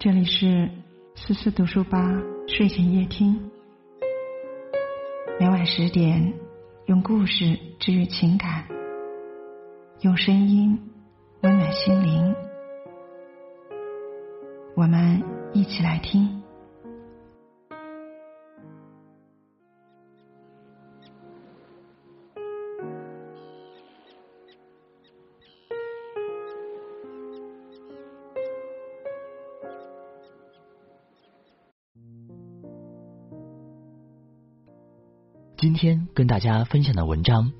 这里是思思读书吧睡前夜听，每晚十点用故事治愈情感，用声音温暖心灵。我们一起来听。今天跟大家分享的文章：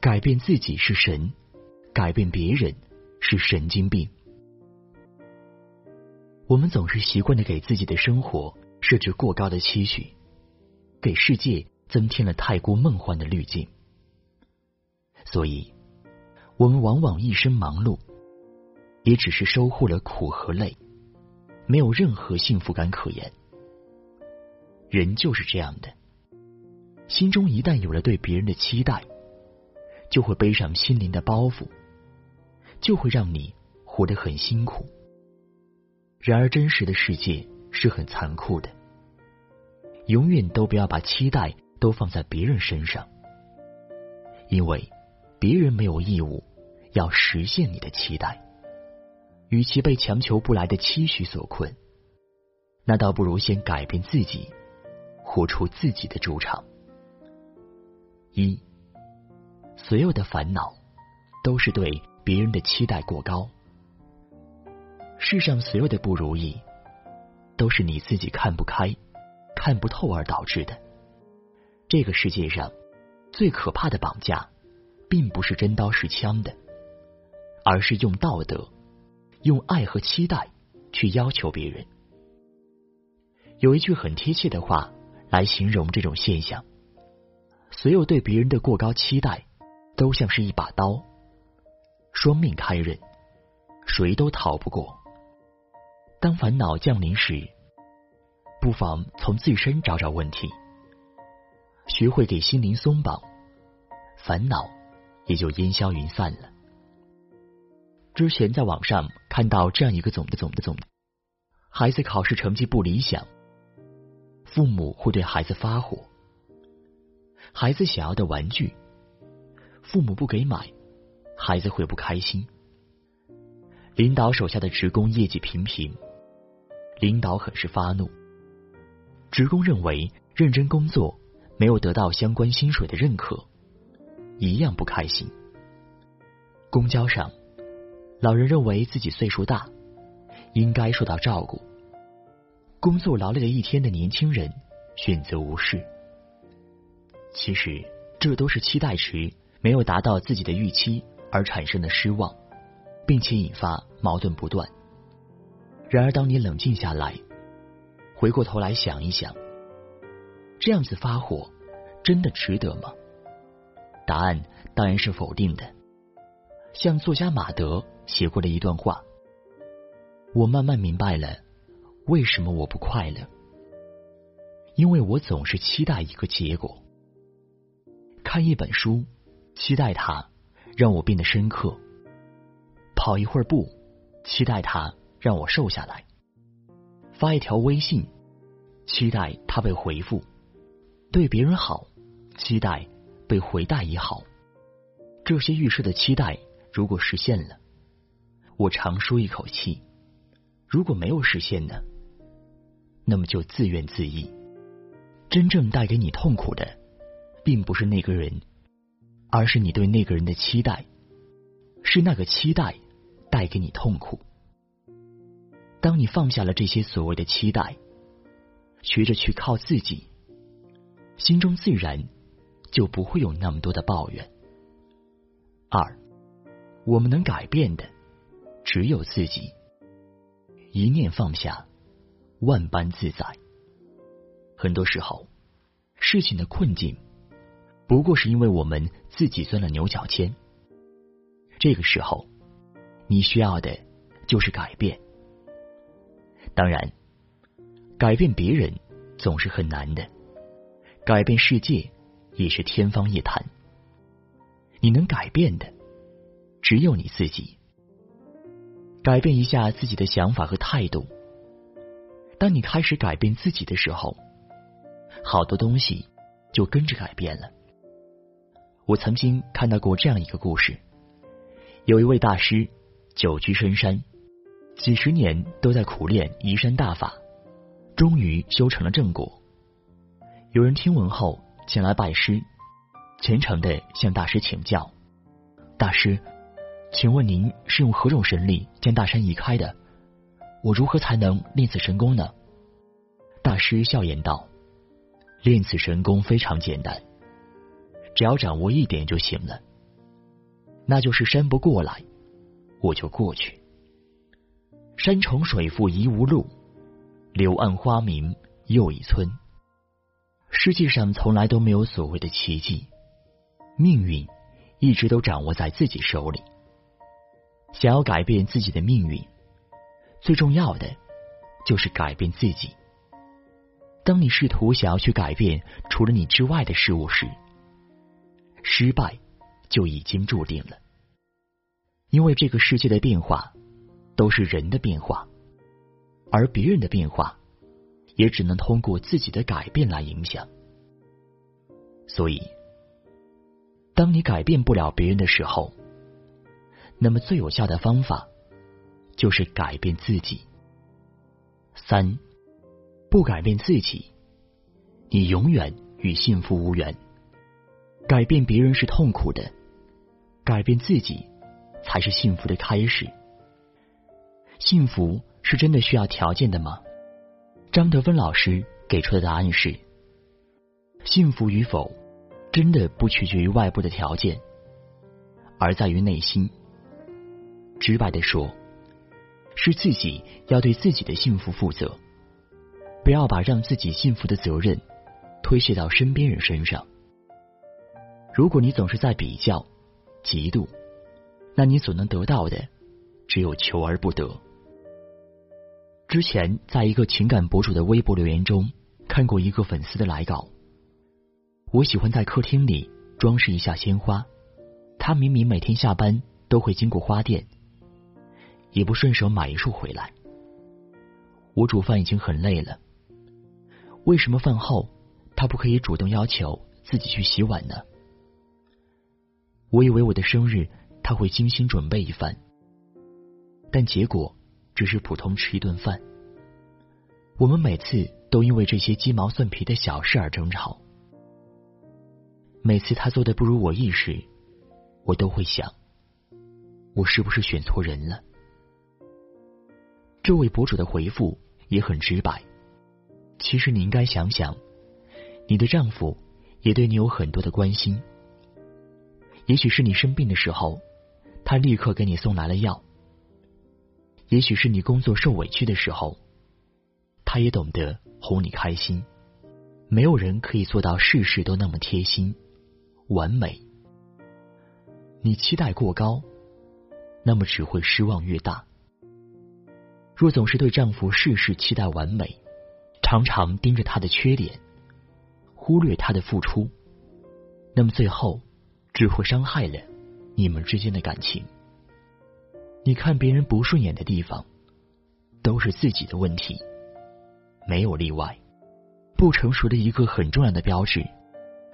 改变自己是神，改变别人是神经病。我们总是习惯的给自己的生活设置过高的期许，给世界增添了太过梦幻的滤镜，所以，我们往往一生忙碌，也只是收获了苦和累，没有任何幸福感可言。人就是这样的。心中一旦有了对别人的期待，就会背上心灵的包袱，就会让你活得很辛苦。然而，真实的世界是很残酷的，永远都不要把期待都放在别人身上，因为别人没有义务要实现你的期待。与其被强求不来的期许所困，那倒不如先改变自己，活出自己的主场。一，所有的烦恼都是对别人的期待过高。世上所有的不如意，都是你自己看不开、看不透而导致的。这个世界上最可怕的绑架，并不是真刀实枪的，而是用道德、用爱和期待去要求别人。有一句很贴切的话来形容这种现象。所有对别人的过高期待，都像是一把刀，双面开刃，谁都逃不过。当烦恼降临时，不妨从自身找找问题，学会给心灵松绑，烦恼也就烟消云散了。之前在网上看到这样一个总的总的总，孩子考试成绩不理想，父母会对孩子发火。孩子想要的玩具，父母不给买，孩子会不开心。领导手下的职工业绩平平，领导很是发怒。职工认为认真工作没有得到相关薪水的认可，一样不开心。公交上，老人认为自己岁数大，应该受到照顾。工作劳累了一天的年轻人选择无视。其实，这都是期待值没有达到自己的预期而产生的失望，并且引发矛盾不断。然而，当你冷静下来，回过头来想一想，这样子发火真的值得吗？答案当然是否定的。像作家马德写过的一段话：“我慢慢明白了，为什么我不快乐，因为我总是期待一个结果。”看一本书，期待它让我变得深刻；跑一会儿步，期待它让我瘦下来；发一条微信，期待它被回复；对别人好，期待被回带也好。这些预设的期待，如果实现了，我长舒一口气；如果没有实现呢，那么就自怨自艾。真正带给你痛苦的。并不是那个人，而是你对那个人的期待，是那个期待带给你痛苦。当你放下了这些所谓的期待，学着去靠自己，心中自然就不会有那么多的抱怨。二，我们能改变的只有自己，一念放下，万般自在。很多时候，事情的困境。不过是因为我们自己钻了牛角尖。这个时候，你需要的就是改变。当然，改变别人总是很难的，改变世界也是天方夜谭。你能改变的只有你自己。改变一下自己的想法和态度。当你开始改变自己的时候，好多东西就跟着改变了。我曾经看到过这样一个故事：有一位大师久居深山，几十年都在苦练移山大法，终于修成了正果。有人听闻后前来拜师，虔诚的向大师请教：“大师，请问您是用何种神力将大山移开的？我如何才能练此神功呢？”大师笑言道。练此神功非常简单，只要掌握一点就行了。那就是山不过来，我就过去。山重水复疑无路，柳暗花明又一村。世界上从来都没有所谓的奇迹，命运一直都掌握在自己手里。想要改变自己的命运，最重要的就是改变自己。当你试图想要去改变除了你之外的事物时，失败就已经注定了。因为这个世界的变化都是人的变化，而别人的变化也只能通过自己的改变来影响。所以，当你改变不了别人的时候，那么最有效的方法就是改变自己。三。不改变自己，你永远与幸福无缘。改变别人是痛苦的，改变自己才是幸福的开始。幸福是真的需要条件的吗？张德芬老师给出的答案是：幸福与否，真的不取决于外部的条件，而在于内心。直白的说，是自己要对自己的幸福负责。不要把让自己幸福的责任推卸到身边人身上。如果你总是在比较、嫉妒，那你所能得到的只有求而不得。之前在一个情感博主的微博留言中看过一个粉丝的来稿，我喜欢在客厅里装饰一下鲜花。他明明每天下班都会经过花店，也不顺手买一束回来。我煮饭已经很累了。为什么饭后他不可以主动要求自己去洗碗呢？我以为我的生日他会精心准备一番，但结果只是普通吃一顿饭。我们每次都因为这些鸡毛蒜皮的小事而争吵。每次他做的不如我意时，我都会想，我是不是选错人了？这位博主的回复也很直白。其实你应该想想，你的丈夫也对你有很多的关心。也许是你生病的时候，他立刻给你送来了药；也许是你工作受委屈的时候，他也懂得哄你开心。没有人可以做到事事都那么贴心、完美。你期待过高，那么只会失望越大。若总是对丈夫事事期待完美，常常盯着他的缺点，忽略他的付出，那么最后只会伤害了你们之间的感情。你看别人不顺眼的地方，都是自己的问题，没有例外。不成熟的一个很重要的标志，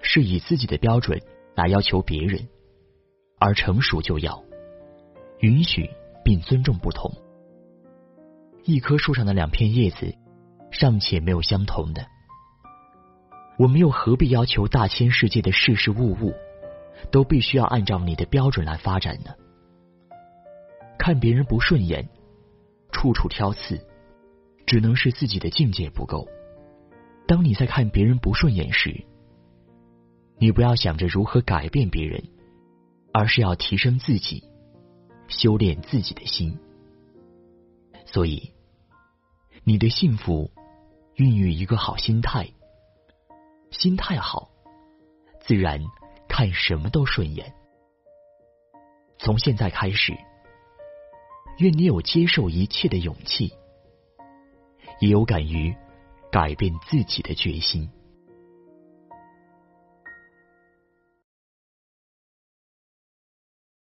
是以自己的标准来要求别人，而成熟就要允许并尊重不同。一棵树上的两片叶子。尚且没有相同的，我们又何必要求大千世界的事事物物都必须要按照你的标准来发展呢？看别人不顺眼，处处挑刺，只能是自己的境界不够。当你在看别人不顺眼时，你不要想着如何改变别人，而是要提升自己，修炼自己的心。所以，你的幸福。孕育一个好心态，心态好，自然看什么都顺眼。从现在开始，愿你有接受一切的勇气，也有敢于改变自己的决心。